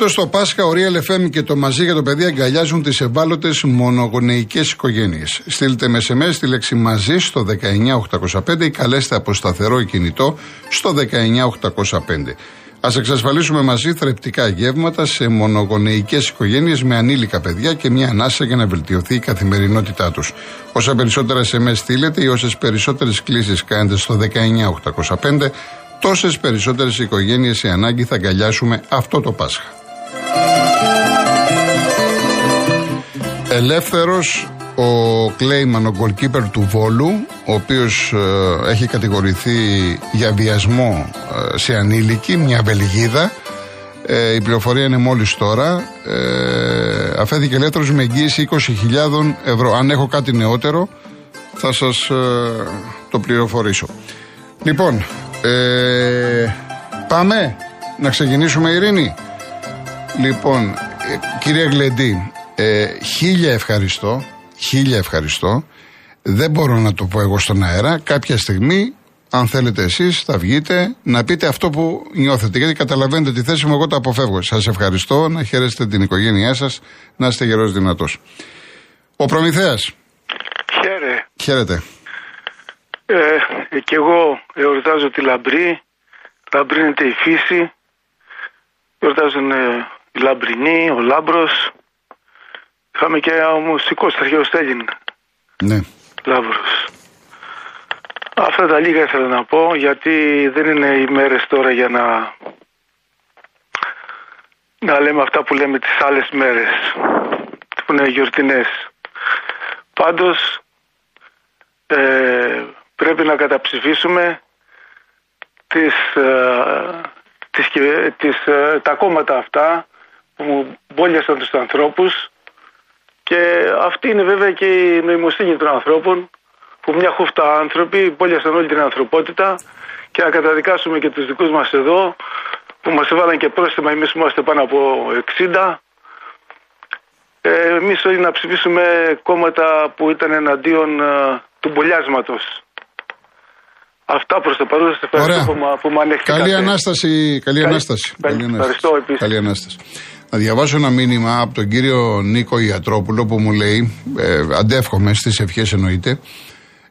Φέτος το Πάσχα, ο Real FM και το Μαζί για το Παιδί αγκαλιάζουν τις ευάλωτες μονογονεϊκές οικογένειες. Στείλτε με SMS τη λέξη Μαζί στο 19805 ή καλέστε από σταθερό κινητό στο 19805. Α εξασφαλίσουμε μαζί θρεπτικά γεύματα σε μονογονεϊκές οικογένειες με ανήλικα παιδιά και μια ανάσα για να βελτιωθεί η καθημερινότητά τους. Όσα περισσότερα SMS στείλετε ή όσες περισσότερες κλήσεις κάνετε στο 19805, τόσες περισσότερες οικογένειες σε ανάγκη θα αγκαλιάσουμε αυτό το Πάσχα. Ελεύθερος ο Κλέιμαν, ο goalkeeper του Βόλου, ο οποίος ε, έχει κατηγορηθεί για βιασμό ε, σε ανήλικη, μια Βελγίδα. Ε, η πληροφορία είναι μόλις τώρα. Ε, αφέθηκε ελεύθερος με εγγύηση 20.000 ευρώ. Αν έχω κάτι νεότερο, θα σας το πληροφορήσω. Λοιπόν, πάμε να ξεκινήσουμε ειρήνη. Λοιπόν, κύριε Γλεντή, χίλια ευχαριστώ Χίλια ευχαριστώ. Δεν μπορώ να το πω εγώ στον αέρα. Κάποια στιγμή, αν θέλετε εσείς, θα βγείτε να πείτε αυτό που νιώθετε. Γιατί καταλαβαίνετε τη θέση μου, εγώ το αποφεύγω. Σας ευχαριστώ, να χαίρεστε την οικογένειά σας, να είστε γερός δυνατός. Ο Προμηθέας. Χαίρε. Χαίρετε. Ε, και εγώ εορτάζω τη λαμπρή. Λαμπρύνεται η φύση. Εορτάζουν οι λαμπρινοί, ο λάμπρος. Είχαμε και ο μουσικός αρχαίο Στέγιν. Ναι. Λάβρος. Αυτά τα λίγα ήθελα να πω γιατί δεν είναι οι μέρες τώρα για να να λέμε αυτά που λέμε τις άλλες μέρες που είναι γιορτινές. Πάντως ε, πρέπει να καταψηφίσουμε τις, ε, τις, τις, ε, τα κόμματα αυτά που μπόλιασαν τους ανθρώπους και αυτή είναι βέβαια και η νοημοσύνη των ανθρώπων που μια χούφτα άνθρωποι πόλιασαν όλη την ανθρωπότητα και να καταδικάσουμε και τους δικούς μας εδώ που μας έβαλαν και πρόστιμα εμείς που είμαστε πάνω από 60 ε, εμείς όλοι να ψηφίσουμε κόμματα που ήταν εναντίον ε, του μπολιάσματος. Αυτά προς το παρόν σας ευχαριστώ που, που με ανέχτηκατε. Καλή Ανάσταση. Καλή, Ανάσταση. Καλή, Ευχαριστώ επίσης. Καλή Ανάσταση. Να διαβάσω ένα μήνυμα από τον κύριο Νίκο Ιατρόπουλο που μου λέει, ε, αντεύχομαι στις ευχές εννοείται,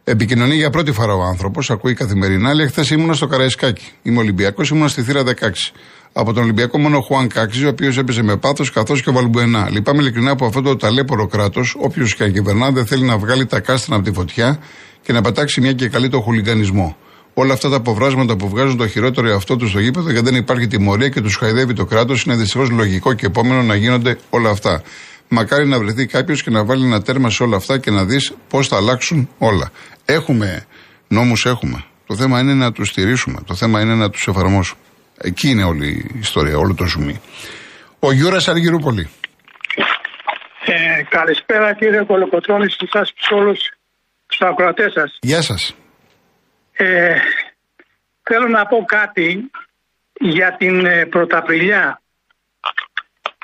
Επικοινωνεί για πρώτη φορά ο άνθρωπος, ακούει καθημερινά. Λέει: Χθες ήμουνα στο Καραϊσκάκι. Είμαι Ολυμπιακός, ήμουνα στη θύρα 16. Από τον Ολυμπιακό μόνο ο Χουάν Κάξι, ο οποίος έπεσε με πάθος καθώς και ο Βαλμπουενά. Λυπάμαι ειλικρινά από αυτό το ταλέπορο κράτος, όποιος και αν κυβερνά, δεν θέλει να βγάλει τα κάστρα από τη φωτιά και να πατάξει μια και καλή το χουλιγανισμό όλα αυτά τα αποβράσματα που βγάζουν το χειρότερο εαυτό τους στο γήπεδο γιατί δεν υπάρχει τιμωρία και τους χαϊδεύει το κράτος, είναι δυστυχώς λογικό και επόμενο να γίνονται όλα αυτά. Μακάρι να βρεθεί κάποιος και να βάλει ένα τέρμα σε όλα αυτά και να δεις πώς θα αλλάξουν όλα. Έχουμε νόμους, έχουμε. Το θέμα είναι να τους στηρίσουμε. Το θέμα είναι να τους εφαρμόσουμε. Εκεί είναι όλη η ιστορία, όλο το ζουμί. Ο Γιούρας Αργυρούπολη. Ε, καλησπέρα κύριε Κολοκοτρώνη, σε εσάς, όλους τους ακροατές σας. Γεια σας. Ε, θέλω να πω κάτι για την ε, Πρωταπριλιά.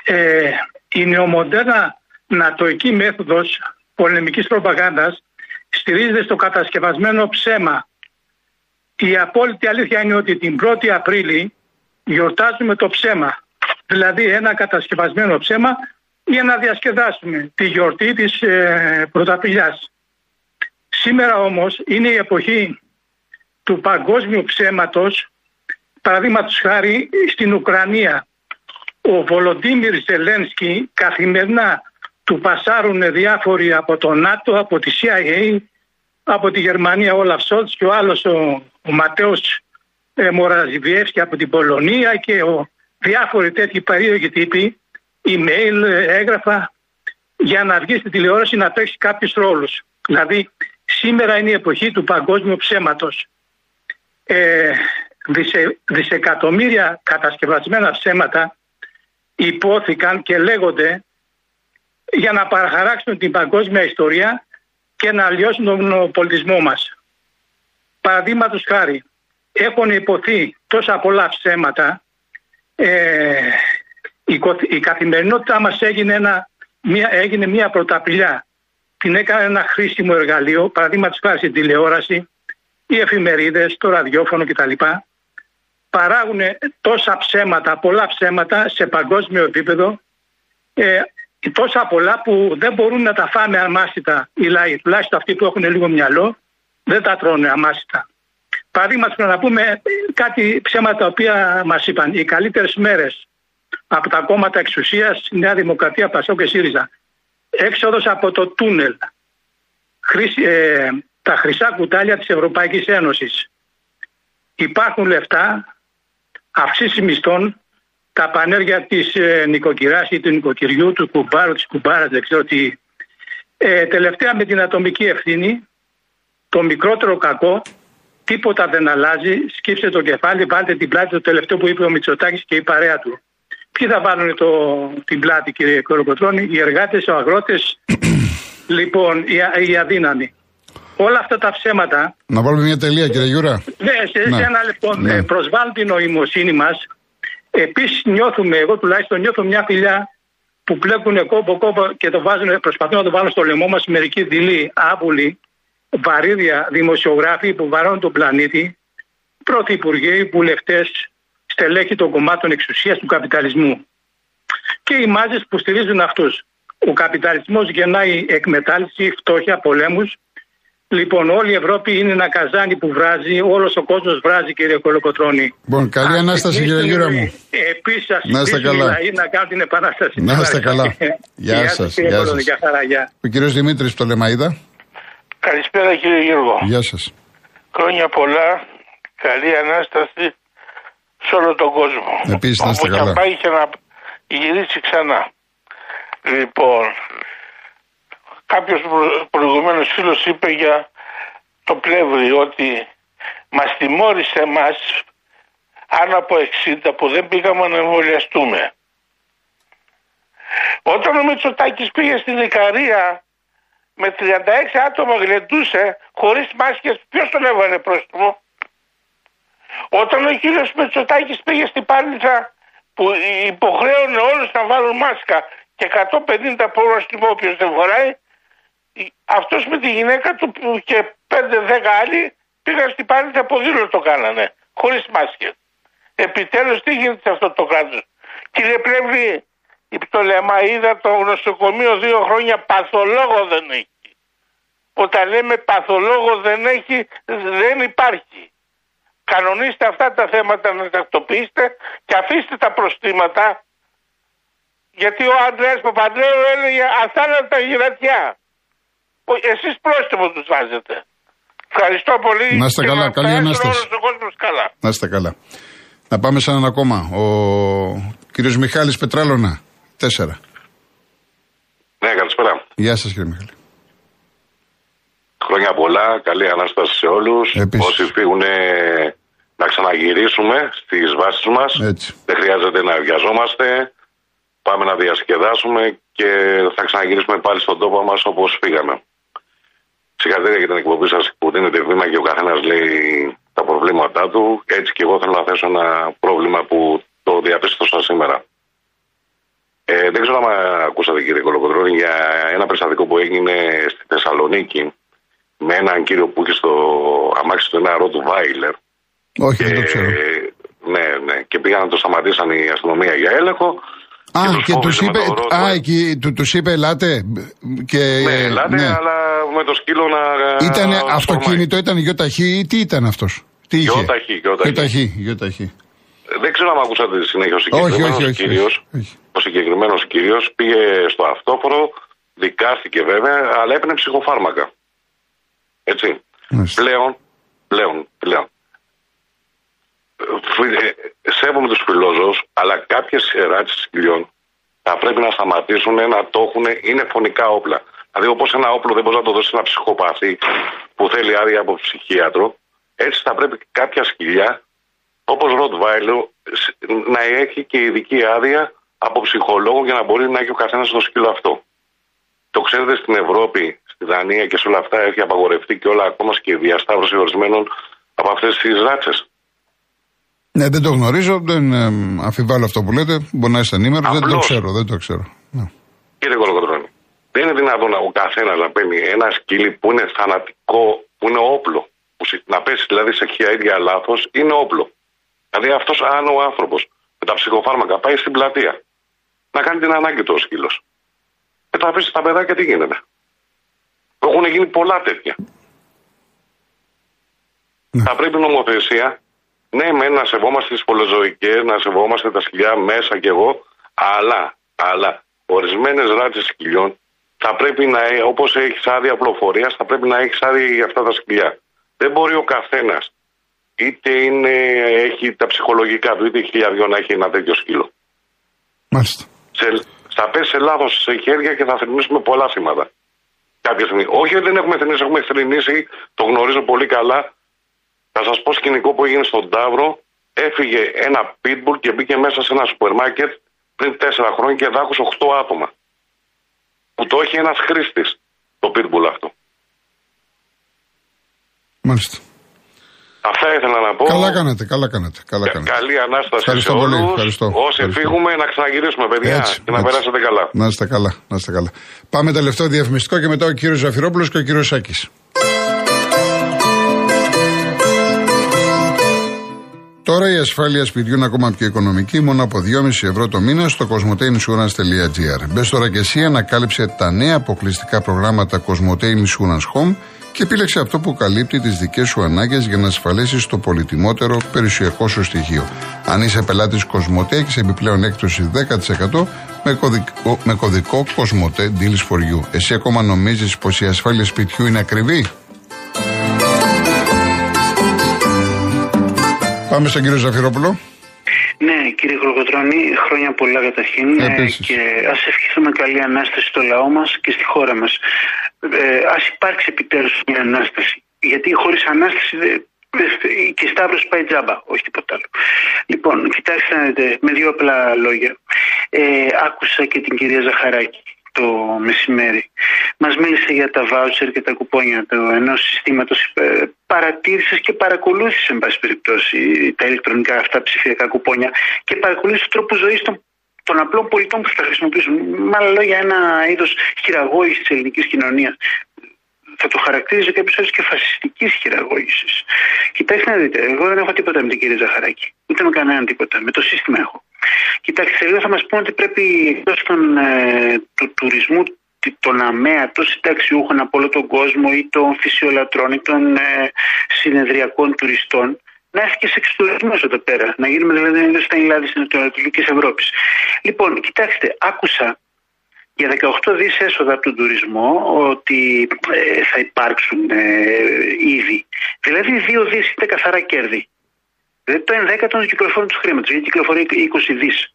Ε, η νεομοντέρνα νατοική μέθοδος πολεμικής προπαγάνδας στηρίζεται στο κατασκευασμένο ψέμα. Η απόλυτη αλήθεια είναι ότι την 1η Απρίλη γιορτάζουμε το ψέμα. Δηλαδή ένα κατασκευασμένο ψέμα για να διασκεδάσουμε τη γιορτή της ε, Πρωταπριλιάς. Σήμερα όμως είναι η εποχή του παγκόσμιου ψέματος, παραδείγματος χάρη στην Ουκρανία. Ο Βολοντίμιρ Ζελένσκι καθημερινά του πασάρουν διάφοροι από το ΝΑΤΟ, από τη CIA, από τη Γερμανία ο Λαυσότς και ο άλλος ο, ο Ματέος ε, από την Πολωνία και ο, διάφοροι τέτοιοι περίεργοι τύποι, email, ε, έγγραφα, για να βγει στην τηλεόραση να παίξει κάποιους ρόλους. Δηλαδή σήμερα είναι η εποχή του παγκόσμιου ψέματος. Ε, δισε, δισεκατομμύρια κατασκευασμένα ψέματα υπόθηκαν και λέγονται για να παραχαράξουν την παγκόσμια ιστορία και να αλλοιώσουν τον πολιτισμό μας. Παραδείγματος χάρη, έχουν υποθεί τόσα πολλά ψέματα, ε, η, η καθημερινότητά μας έγινε, ένα, μια, έγινε μια πρωταπηλιά. Την έκανε ένα χρήσιμο εργαλείο, παραδείγματος χάρη στην τηλεόραση, οι εφημερίδες, το ραδιόφωνο κτλ. Παράγουν τόσα ψέματα, πολλά ψέματα σε παγκόσμιο επίπεδο, ε, τόσα πολλά που δεν μπορούν να τα φάμε αμάσιτα οι λαοί, τουλάχιστον αυτοί που έχουν λίγο μυαλό, δεν τα τρώνε αμάσιτα. Παραδείγματο να πούμε κάτι ψέματα τα οποία μας είπαν. Οι καλύτερες μέρες από τα κόμματα εξουσίας, Νέα Δημοκρατία, Πασό και ΣΥΡΙΖΑ. Έξοδος από το τούνελ. Ε, τα χρυσά κουτάλια της Ευρωπαϊκής Ένωσης. Υπάρχουν λεφτά, αυξήσεις μισθών, τα πανέργεια της ε, νοικοκυράς ή του νοικοκυριού, του κουμπάρου, της κουμπάρας, δεν ξέρω τι. Ε, τελευταία με την ατομική ευθύνη, το μικρότερο κακό, τίποτα δεν αλλάζει, σκύψε το κεφάλι, βάλτε την πλάτη, το τελευταίο που είπε ο Μητσοτάκης και η παρέα του. Ποιοι θα βάλουν το, την πλάτη κύριε Κοροκοτρώνη, οι εργάτες, οι αγρότες, λοιπόν οι, οι αδύναμοι όλα αυτά τα ψέματα. Να βάλουμε μια τελεία, κύριε Γιούρα. Ναι, σε, ναι. ένα λεπτό. Ναι. Ε, προσβάλλουν την νοημοσύνη μας. Επίσης, νιώθουμε, εγώ τουλάχιστον νιώθω μια φιλιά που πλέκουν κόμπο κόμπο και το βάζουν, προσπαθούν να το βάλουν στο λαιμό μας μερικοί δειλοί, άβουλοι, βαρύδια δημοσιογράφοι που βαρώνουν τον πλανήτη, πρωθυπουργοί, βουλευτές, στελέχοι των κομμάτων εξουσίας του καπιταλισμού. Και οι μάζες που στηρίζουν αυτούς. Ο καπιταλισμός γεννάει εκμετάλλευση, φτώχεια, πολέμους Λοιπόν, όλη η Ευρώπη είναι ένα καζάνι που βράζει, όλος ο κόσμος βράζει, κύριε Κολοκοτρώνη. Λοιπόν, καλή ανάσταση, κύριε Γιούρα μου. Επίσης, σας να να κάνουν την επανάσταση. Να είστε καλά. Γεια σας. Γεια σας. Ο κύριος Δημήτρης Πτολεμαΐδα. Καλησπέρα, κύριε Γιώργο. Γεια σας. Χρόνια πολλά. Καλή ανάσταση σε όλο τον κόσμο. Επίσης, να είστε καλά. Να πάει και να γυρίσει ξανά. Λοιπόν, Κάποιος προηγουμένως φίλος είπε για το πλεύρι ότι μας τιμώρησε εμάς άνω από 60 που δεν πήγαμε να εμβολιαστούμε. Όταν ο Μητσοτάκης πήγε στην Ικαρία με 36 άτομα γλεντούσε χωρίς μάσκες, ποιος τον έβαλε πρόστιμο; Όταν ο κύριος Μητσοτάκης πήγε στην Πάλιτσα που υποχρέωνε όλους να βάλουν μάσκα και 150 πρόστιμο όποιος δεν φοράει, αυτός με τη γυναίκα του και 5-10 άλλοι πήγαν στην πάλι από δήλω το κάνανε. Χωρίς μάσκε. Επιτέλους τι γίνεται σε αυτό το κράτος; Κύριε Πλεύρη, η Πτολεμαίδα το νοσοκομείο δύο χρόνια παθολόγο δεν έχει. Όταν λέμε παθολόγο δεν έχει, δεν υπάρχει. Κανονίστε αυτά τα θέματα να τακτοποιήσετε και αφήστε τα προστήματα γιατί ο Ανδρέας Παπαντρέου έλεγε αθάνατα γυρατιά. Εσείς πρόστιμο τους βάζετε. Ευχαριστώ πολύ. Να είστε καλά. Καλή ανάσταση. καλά. Να είστε καλά. Να πάμε σε έναν ακόμα. Ο κύριος Μιχάλης Πετράλωνα. Τέσσερα. Ναι, καλησπέρα. Γεια σας κύριε Μιχάλη. Χρόνια πολλά. Καλή ανάσταση σε όλους. Όσοι φύγουν να ξαναγυρίσουμε στις βάσεις μας. Δεν χρειάζεται να βιαζόμαστε. Πάμε να διασκεδάσουμε και θα ξαναγυρίσουμε πάλι στον τόπο μας όπως φύγαμε. Συγχαρητήρια για την εκπομπή σας που δίνετε βήμα και ο καθένας λέει τα προβλήματά του. Έτσι και εγώ θέλω να θέσω ένα πρόβλημα που το διαπίστωσα σήμερα. Ε, δεν ξέρω αν ακούσατε κύριε Κολοκοντρόνη για ένα περιστατικό που έγινε στη Θεσσαλονίκη με έναν κύριο που είχε στο αμάξι του ένα ρότου Βάιλερ. Όχι, δεν το ξέρω. Ναι, ναι. Και πήγαν να το σταματήσαν η αστυνομία για έλεγχο. Α, και, και τους είπε, α, εκεί, του, τους είπε ελάτε. Και, ναι, ελάτε, ναι. αλλά με το σκύλο να. Ήταν αυτοκίνητο, ήταν γιοταχή ή τι ήταν αυτός; Τι είχε; Γιοταχή, γιοταχή. γιοταχή. Δεν ξέρω αν ακούσατε τη συνέχεια ο συγκεκριμένος κύριος. Ο συγκεκριμένος κύριος πήγε στο αυτόφορο, δικάστηκε βέβαια, αλλά έπαιρνε ψυχοφάρμακα. Έτσι. Πλέον, πλέον, πλέον. Ε, σέβομαι τους φιλόζωους, αλλά κάποιες ράτσε σκυλιών θα πρέπει να σταματήσουν να το έχουν, είναι φωνικά όπλα. Δηλαδή, όπως ένα όπλο δεν μπορείς να το δώσεις ένα ψυχοπαθή που θέλει άδεια από ψυχίατρο, έτσι θα πρέπει κάποια σκυλιά Όπως Ροτβάιλο, να έχει και ειδική άδεια από ψυχολόγο για να μπορεί να έχει ο καθένας το σκύλο αυτό. Το ξέρετε στην Ευρώπη, στη Δανία και σε όλα αυτά έχει απαγορευτεί και όλα ακόμα και η διασταύρωση ορισμένων από αυτές τις ράτσες. Ναι, δεν το γνωρίζω, δεν ε, αμφιβάλλω αυτό που λέτε. Μπορεί να είστε ενήμερος, δεν το ξέρω. Δεν το ξέρω. Ναι. Κύριε Κολοκοτρόνη, δεν είναι δυνατόν ο καθένας να παίρνει ένα σκύλι που είναι θανατικό, που είναι όπλο. Που να πέσει δηλαδή σε χέρια λάθος είναι όπλο. Δηλαδή αυτός αν ο άνθρωπος με τα ψυχοφάρμακα πάει στην πλατεία να κάνει την ανάγκη του ο σκύλος. Και θα αφήσει τα παιδάκια τι γίνεται. Έχουν γίνει πολλά τέτοια. Ναι. Θα πρέπει νομοθεσία ναι, με να σεβόμαστε τις πολεζωικές, να σεβόμαστε τα σκυλιά μέσα κι εγώ, αλλά, αλλά ορισμένες ράτσε σκυλιών θα πρέπει να, όπως έχεις άδεια πλοφορία, θα πρέπει να έχεις άδεια για αυτά τα σκυλιά. Δεν μπορεί ο καθένας, είτε είναι, έχει τα ψυχολογικά του, είτε χιλιαδιό να έχει ένα τέτοιο σκύλο. Μάλιστα. Σε, θα πέσει σε λάθος σε χέρια και θα θρυνήσουμε πολλά θύματα. Κάποια στιγμή. Όχι ότι δεν έχουμε θρυνήσει, έχουμε θρυνήσει, το γνωρίζω πολύ καλά. Θα σας πω σκηνικό που έγινε στον Ταύρο. Έφυγε ένα pitbull και μπήκε μέσα σε ένα σούπερ μάρκετ πριν τέσσερα χρόνια και δάκουσε 8 άτομα. Που το έχει ένας χρήστης το pitbull αυτό. Μάλιστα. Αυτά ήθελα να πω. Καλά κάνετε, καλά κάνετε. Καλά κάνετε. Καλή ανάσταση Ευχαριστώ σε πολύ. όλους. Ευχαριστώ. Όσοι Ευχαριστώ. φύγουμε να ξαναγυρίσουμε παιδιά Έτσι, και να έτσι. περάσετε καλά. Να είστε καλά, να είστε καλά. Πάμε τελευταίο διαφημιστικό και μετά ο κύριος Ζαφυρόπουλο και ο κύριος Σάκης. Τώρα η ασφάλεια σπιτιού είναι ακόμα πιο οικονομική, μόνο από 2,5 ευρώ το μήνα στο cosmoteinsurance.gr. Μπες τώρα και εσύ, ανακάλυψε τα νέα αποκλειστικά προγράμματα Cosmote Insurance Home και επίλεξε αυτό που καλύπτει τις δικές σου ανάγκες για να ασφαλίσεις το πολυτιμότερο περιουσιακό σου στοιχείο. Αν είσαι πελάτης Cosmote, έχεις επιπλέον έκπτωση 10% με κωδικό, με κωδικό Cosmote Deals for You. Εσύ ακόμα νομίζεις πως η ασφάλεια σπιτιού είναι ακριβή; Πάμε στον κύριο Ζαφυρόπουλο. Ναι, κύριε Γλωκοτρώνη, χρόνια πολλά καταρχήν ε, Επίσης. και ας ευχηθούμε καλή ανάσταση στο λαό μας και στη χώρα μας. Ε, ας υπάρξει επιτέλους μια ανάσταση, γιατί χωρίς ανάσταση δε- δε- και Σταύρος πάει τζάμπα, όχι τίποτα άλλο. Λοιπόν, κοιτάξτε να δείτε, με δύο απλά λόγια. Ε, άκουσα και την κυρία Ζαχαράκη το μεσημέρι. Μας μίλησε για τα βάουτσερ και τα κουπόνια του ενός συστήματος ε, παρατήρησης και παρακολούθησες, εν πάση περιπτώσει, τα ηλεκτρονικά αυτά ψηφιακά κουπόνια και παρακολούθησες τον τρόπο ζωής των των απλών πολιτών που θα τα χρησιμοποιήσουν. Με άλλα λόγια, ένα είδος χειραγώγησης της ελληνικής κοινωνίας. Θα το χαρακτήριζε κάποιος άλλος και φασιστικής χειραγώγησης. Κοιτάξτε να δείτε, εγώ δεν έχω τίποτα με την κυρία Ζαχαράκη. Ούτε με κανέναν τίποτα. Με το σύστημα έχω. Κοιτάξτε, σε λίγο θα μας πούνε ότι πρέπει εκτό ε, του τουρισμού των αμέατων συνταξιούχων από όλο τον κόσμο ή των φυσιολατρών ή των ε, συνεδριακών τουριστών να έρθει και σε εξτουρισμό εδώ πέρα. Να γίνουμε δηλαδή ένα στα Ελλάδα τη Ανατολική Ευρώπης. Λοιπόν, κοιτάξτε, άκουσα για 18 δις έσοδα από τον τουρισμό ότι ε, θα υπάρξουν ε, ήδη. Δηλαδή 2 δις είναι καθαρά κέρδη. Δηλαδή το ενδέκατο των κυκλοφόρων του χρήματος, γιατί κυκλοφορεί 20 δις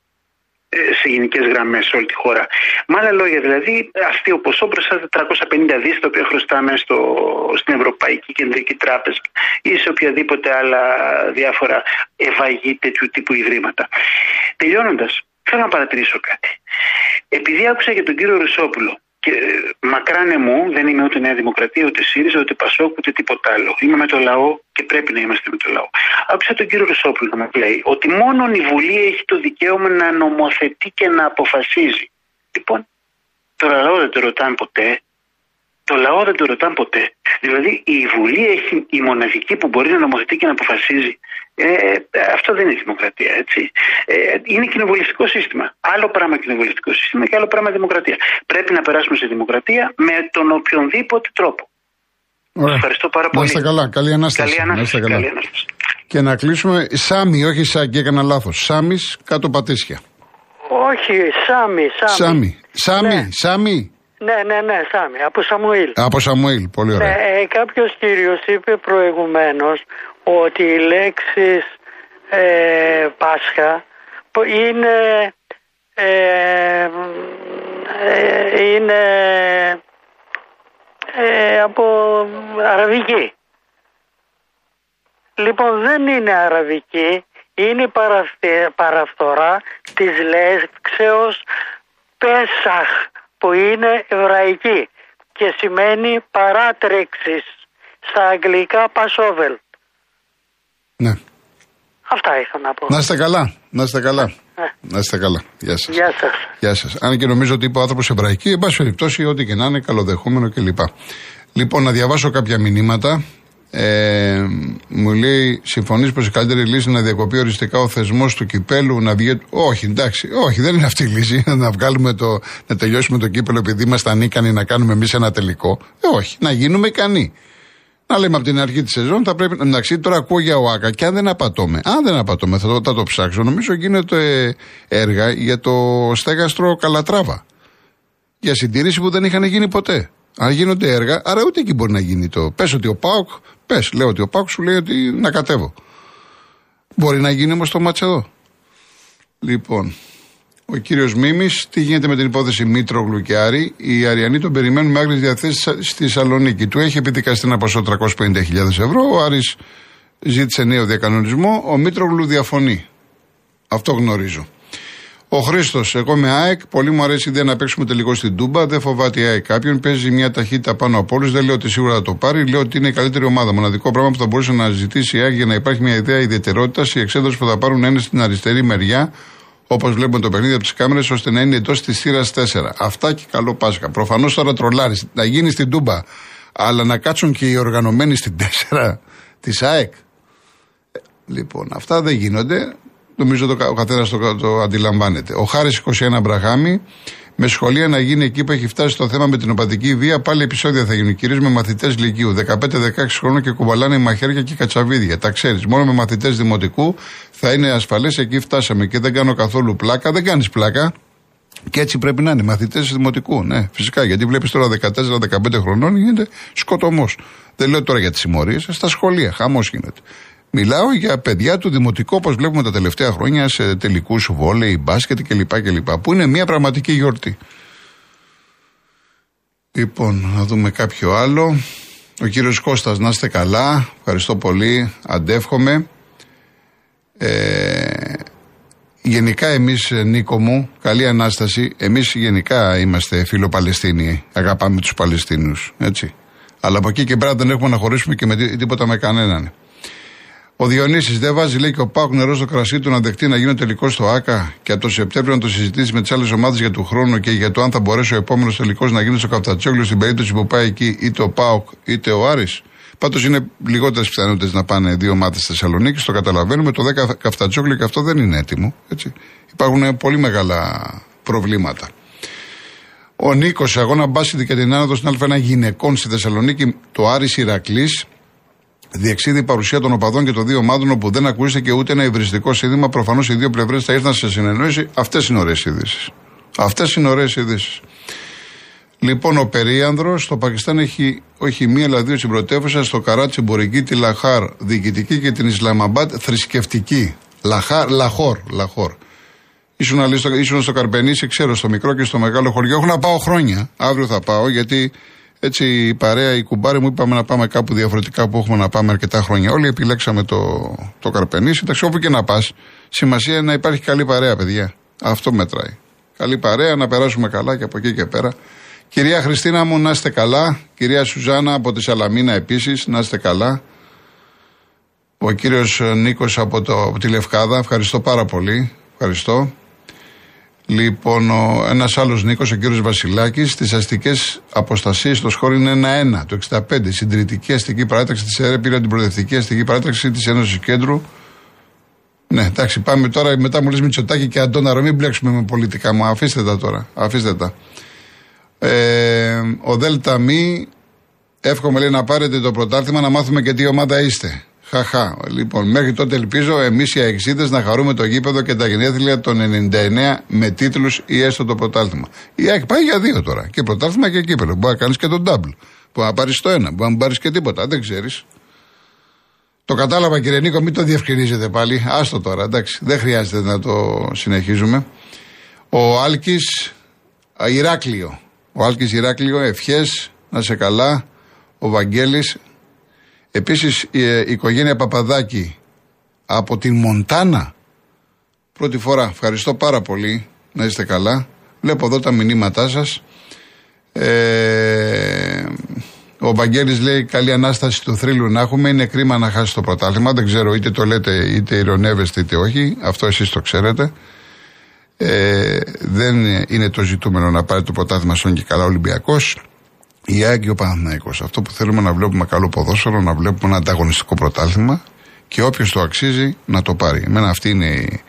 ε, σε γενικές γραμμές σε όλη τη χώρα. Με άλλα λόγια, δηλαδή, αστείο ποσό μπροστά στα 450 δις τα οποία χρωστάμε στο, στην Ευρωπαϊκή Κεντρική Τράπεζα ή σε οποιαδήποτε άλλα διάφορα ευαγή τέτοιου τύπου ιδρύματα. Τελειώνοντας, θέλω να παρατηρήσω κάτι. Επειδή άκουσα για τον κύριο Ρουσόπουλο και ε, μακράνε μου, δεν είμαι ούτε Νέα Δημοκρατία, ούτε ΣΥΡΙΖΑ, ούτε Πασόκ, ούτε τίποτα άλλο. Είμαι με το λαό και πρέπει να είμαστε με το λαό. Άκουσα τον κύριο Ρουσόπουλο να μας λέει ότι μόνο η Βουλή έχει το δικαίωμα να νομοθετεί και να αποφασίζει. Λοιπόν, το λαό δεν το ρωτάνε ποτέ. Το λαό δεν το ρωτάνε ποτέ. Δηλαδή η Βουλή έχει η μοναδική που μπορεί να νομοθετεί και να αποφασίζει. Ε, αυτό δεν είναι δημοκρατία, έτσι. Ε, είναι κοινοβουλευτικό σύστημα. Άλλο πράγμα κοινοβουλευτικό σύστημα και άλλο πράγμα δημοκρατία. Πρέπει να περάσουμε σε δημοκρατία με τον οποιονδήποτε τρόπο. Ωραία. Ευχαριστώ πάρα Να πολύ. είστε καλά. Καλή ανάσταση. Καλή Να είστε ανάσταση. καλά. Καλή ανάσταση. Και να κλείσουμε. Σάμι, όχι Σάκη, έκανα λάθος. Σάμις κάτω πατήσια. Όχι, Σάμι, Σάμι. Σάμι. Σάμι, Ναι. Σάμι. Ναι, ναι, ναι, Σάμι, από Σαμουήλ. Από Σαμουήλ, πολύ ωραία. Ναι, ε, κάποιος κύριος είπε προηγουμένως ότι οι λέξεις ε, Πάσχα που είναι, ε, ε, είναι ε, από αραβική. Λοιπόν, δεν είναι αραβική, είναι η παραφθορά της λέξεως Πέσαχ που είναι εβραϊκή και σημαίνει παράτρεξης στα αγγλικά Passover. Ναι. Αυτά είχα να πω. Να είστε καλά. Να είστε καλά. Ναι. Να είστε καλά. Γεια σας. Γεια σας. Γεια σας. Αν και νομίζω ότι είπε ο άνθρωπος Εβραϊκή, εν πάση περιπτώσει, ό,τι και να είναι, καλοδεχούμενο κλπ. Λοιπόν, να διαβάσω κάποια μηνύματα. Ε, μου λέει, συμφωνείς πως η καλύτερη λύση είναι να διακοπεί οριστικά ο θεσμός του κυπέλου, να βγει. Όχι, εντάξει, όχι, δεν είναι αυτή η λύση. να βγάλουμε το, να τελειώσουμε το κύπελο επειδή ήμασταν ικανοί να κάνουμε εμείς ένα τελικό. Ε, όχι, να γίνουμε ικανοί. Να λέμε από την αρχή της σεζόν θα πρέπει. Εντάξει, τώρα ακούω για ο Άκα και αν δεν απατώμε. Αν δεν απατώμε, θα το, θα το ψάξω. Νομίζω γίνεται έργα για το στέγαστρο Καλατράβα. Για συντήρηση που δεν είχαν γίνει ποτέ. Αν γίνονται έργα, άρα ούτε εκεί μπορεί να γίνει το. Πες ότι ο Πάοκ, πες, λέω ότι ο Πάοκ σου λέει ότι να κατέβω. Μπορεί να γίνει όμως το μάτς εδώ. Λοιπόν, ο κύριος Μίμης, τι γίνεται με την υπόθεση Μήτρο Γλουκιάρη; Οι Αριανοί τον περιμένουν με άγριες διαθέσεις στη Θεσσαλονίκη. Του έχει επιδικαστεί ένα ποσό 350.000 ευρώ. Ο Άρης ζήτησε νέο διακανονισμό. Ο Μήτρογλου διαφωνεί. Αυτό γνωρίζω. Ο Χρήστος, εγώ με ΑΕΚ, πολύ μου αρέσει η ιδέα να παίξουμε τελικό στην Τούμπα. Δεν φοβάται η ΑΕΚ κάποιον. Παίζει μια ταχύτητα πάνω από όλους. Δεν λέω ότι σίγουρα θα το πάρει. Λέω ότι είναι η καλύτερη ομάδα. Μοναδικό πράγμα που θα μπορούσε να ζητήσει η ΑΕΚ για να υπάρχει μια ιδέα ιδιαιτερότητας. Οι εξέδρε που θα πάρουν να είναι στην αριστερή μεριά όπως βλέπουμε το παιχνίδι από τις κάμερες, ώστε να είναι εντός της θύρας 4. Αυτά και καλό Πάσχα. Προφανώς τώρα τρολάρει. Να γίνει στην Τούμπα, αλλά να κάτσουν και οι οργανωμένοι στην 4 της ΑΕΚ. Λοιπόν, αυτά δεν γίνονται. Νομίζω το, ο καθένας το, το αντιλαμβάνεται. Ο Χάρης 21 Μπραγάμι, με σχολεία να γίνει εκεί που έχει φτάσει το θέμα με την οπαδική βία, πάλι επεισόδια θα γίνουν. Κυρίως με μαθητές Λυκείου, 15-16 χρόνων και κουβαλάνε μαχαίρια και κατσαβίδια. Τα ξέρεις. Μόνο με μαθητές δημοτικού θα είναι ασφαλές. Εκεί φτάσαμε και δεν κάνω καθόλου πλάκα. Δεν κάνεις πλάκα. Και έτσι πρέπει να είναι. Μαθητές δημοτικού, ναι, φυσικά. Γιατί βλέπεις τώρα 14-15 χρονών γίνεται σκοτωμός. Δεν λέω τώρα για τις συμμορίες, στα σχολεία. Χαμός γίνεται. Μιλάω για παιδιά του δημοτικού, όπως βλέπουμε τα τελευταία χρόνια σε τελικούς βόλεϊ, μπάσκετ κλπ. κλπ. Που είναι μια πραγματική γιορτή. Λοιπόν, να δούμε κάποιο άλλο. Ο κύριος Κώστας, να είστε καλά. Ευχαριστώ πολύ. Αντεύχομαι. Ε, γενικά εμείς, Νίκο μου, καλή Ανάσταση. Εμείς γενικά είμαστε φιλοπαλαιστίνοι. Αγαπάμε τους Παλαιστίνους, έτσι. Αλλά από εκεί και πέρα δεν έχουμε να χωρίσουμε και με τίποτα με κανέναν. Ο Διονύσης δεν βάζει, λέει και ο Πάουκ νερό στο κρασί του να δεχτεί να γίνει τελικός στο ΑΚΑ και από το Σεπτέμβριο να το συζητήσει με τις άλλες ομάδες για του χρόνου και για το αν θα μπορέσει ο επόμενος τελικός να γίνει στο Καφτατσόγλιο στην περίπτωση που πάει εκεί είτε ο Πάουκ είτε ο Άρης. Πάντως είναι λιγότερες πιθανότητες να πάνε δύο ομάδες στη Θεσσαλονίκη, το καταλαβαίνουμε. Το 10 Καφτατσόγλιο και αυτό δεν είναι έτοιμο. Έτσι. Υπάρχουν πολύ μεγάλα προβλήματα. Ο Νίκος, αγώνα μπάσκετ και την άνοδο στην Α1 γυναικών στη Θεσσαλονίκη, το Άρης Ηρακλής, διεξίδει παρουσία των οπαδών και των δύο ομάδων όπου δεν ακούστηκε ούτε ένα υβριστικό σύνδημα. Προφανώς οι δύο πλευρές θα ήρθαν σε συνεννόηση. Αυτές είναι ωραίες ειδήσεις. Αυτές είναι ωραίες ειδήσεις. Λοιπόν, ο Περίανδρος στο Πακιστάν έχει όχι μία αλλά δύο συμπρωτεύουσα στο Καράτσι, εμπορική, τη Λαχάρ διοικητική και την Ισλαμαμπάτ θρησκευτική. Λαχάρ, Λαχόρ, Λαχόρ. Ήσουν, ήσουν στο Καρπενήσι, ξέρω, στο μικρό και στο μεγάλο χωριό. Έχω να πάω χρόνια. Αύριο θα πάω γιατί έτσι η παρέα, οι κουμπάροι μου είπαμε να πάμε κάπου διαφορετικά που έχουμε να πάμε αρκετά χρόνια. Όλοι επιλέξαμε το, το Καρπενήσι. Εντάξει, όπου και να πας, σημασία είναι να υπάρχει καλή παρέα, παιδιά. Αυτό μετράει. Καλή παρέα, να περάσουμε καλά και από εκεί και πέρα. Κυρία Χριστίνα μου, να είστε καλά. Κυρία Σουζάνα από τη Σαλαμίνα επίσης, να είστε καλά. Ο κύριος Νίκος από, από τη Λευκάδα, ευχαριστώ πάρα πολύ. Ευχαριστώ. Λοιπόν, ένας άλλος Νίκος, ο κύριος Βασιλάκης, στι αστικές αποστασίες στο σχόλιο είναι ένα-ένα, το 65. Συντηρητική αστική παράταξη της ΕΡΕ πήρε την προοδευτική αστική παράταξη της Ένωσης Κέντρου. Ναι, εντάξει, πάμε τώρα. Μετά μου λες Μητσοτάκη και Αντώνα Ρωμή, μπλέξουμε με πολιτικά μου. Αφήστε τα τώρα. Αφήστε τα. Ε, ο Δέλτα Μη, εύχομαι λέει να πάρετε το πρωτάθλημα να μάθουμε και τι ομάδα είστε. Χαχά. Λοιπόν, μέχρι τότε ελπίζω εμείς οι αεξίδε να χαρούμε το γήπεδο και τα γενέθλια των 99 με τίτλους ή έστω το πρωτάθλημα. Η ΑΕΚ πάει για δύο τώρα. Και πρωτάθλημα και κύπελο. Μπορεί να κάνεις και τον double. Μπορεί να πάρεις το ένα. Μπορεί να μην πάρεις και τίποτα. Δεν ξέρεις. Το κατάλαβα κύριε Νίκο, μην το διευκρινίζετε πάλι. Άστο τώρα, εντάξει. Δεν χρειάζεται να το συνεχίζουμε. Ο Άλκης Ηράκλειο. Ο Άλκης Ηράκλειο, ευχές, να σε καλά. Ο Βαγγέλης Επίσης η, ε, η οικογένεια Παπαδάκη από την Μοντάνα. Πρώτη φορά. Ευχαριστώ πάρα πολύ. Να είστε καλά. Βλέπω εδώ τα μηνύματά σας. Ε, ο Βαγγέλης λέει καλή ανάσταση του θρύλου να έχουμε. Είναι κρίμα να χάσει το πρωτάθλημα. Δεν ξέρω είτε το λέτε είτε ηρωνεύεστε είτε όχι. Αυτό εσείς το ξέρετε. Ε, δεν είναι το ζητούμενο να πάρει το πρωτάθλημα στον και καλά Ολυμπιακός. Η Άγιο ο Αυτό που θέλουμε να βλέπουμε καλό ποδόσφαιρο, να βλέπουμε ένα ανταγωνιστικό πρωτάθλημα και όποιος το αξίζει να το πάρει. Εμένα αυτή είναι η,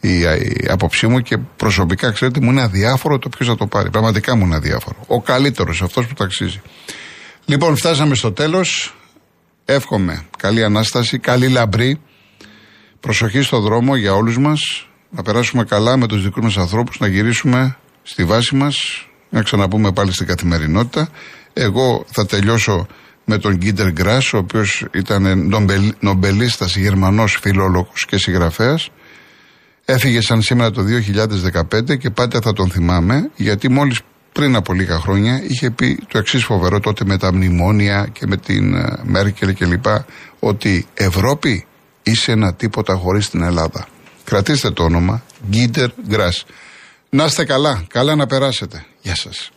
η, η άποψή μου και προσωπικά ξέρετε μου είναι αδιάφορο το ποιος θα το πάρει. Πραγματικά μου είναι αδιάφορο. Ο καλύτερος, αυτός που το αξίζει. Λοιπόν, φτάσαμε στο τέλος. Εύχομαι καλή ανάσταση, καλή λαμπρή. Προσοχή στο δρόμο για όλους μας. Να περάσουμε καλά με τους δικούς μας ανθρώπους, να γυρίσουμε στη βάση μας, να ξαναπούμε πάλι στην καθημερινότητα. Εγώ θα τελειώσω με τον Γκίντερ Γκράς, ο οποίος ήταν νομπελίστας Γερμανός φιλόλογος και συγγραφέας. Έφυγε σαν σήμερα το 2015 και πάντα θα τον θυμάμαι, γιατί μόλις πριν από λίγα χρόνια είχε πει το εξής φοβερό τότε με τα μνημόνια και με την ε, Μέρκελ κλπ. Ότι Ευρώπη είσαι ένα τίποτα χωρίς την Ελλάδα. Κρατήστε το όνομα Γκίντερ Γκράς. Να είστε καλά, καλά να περάσετε. Γεια σας.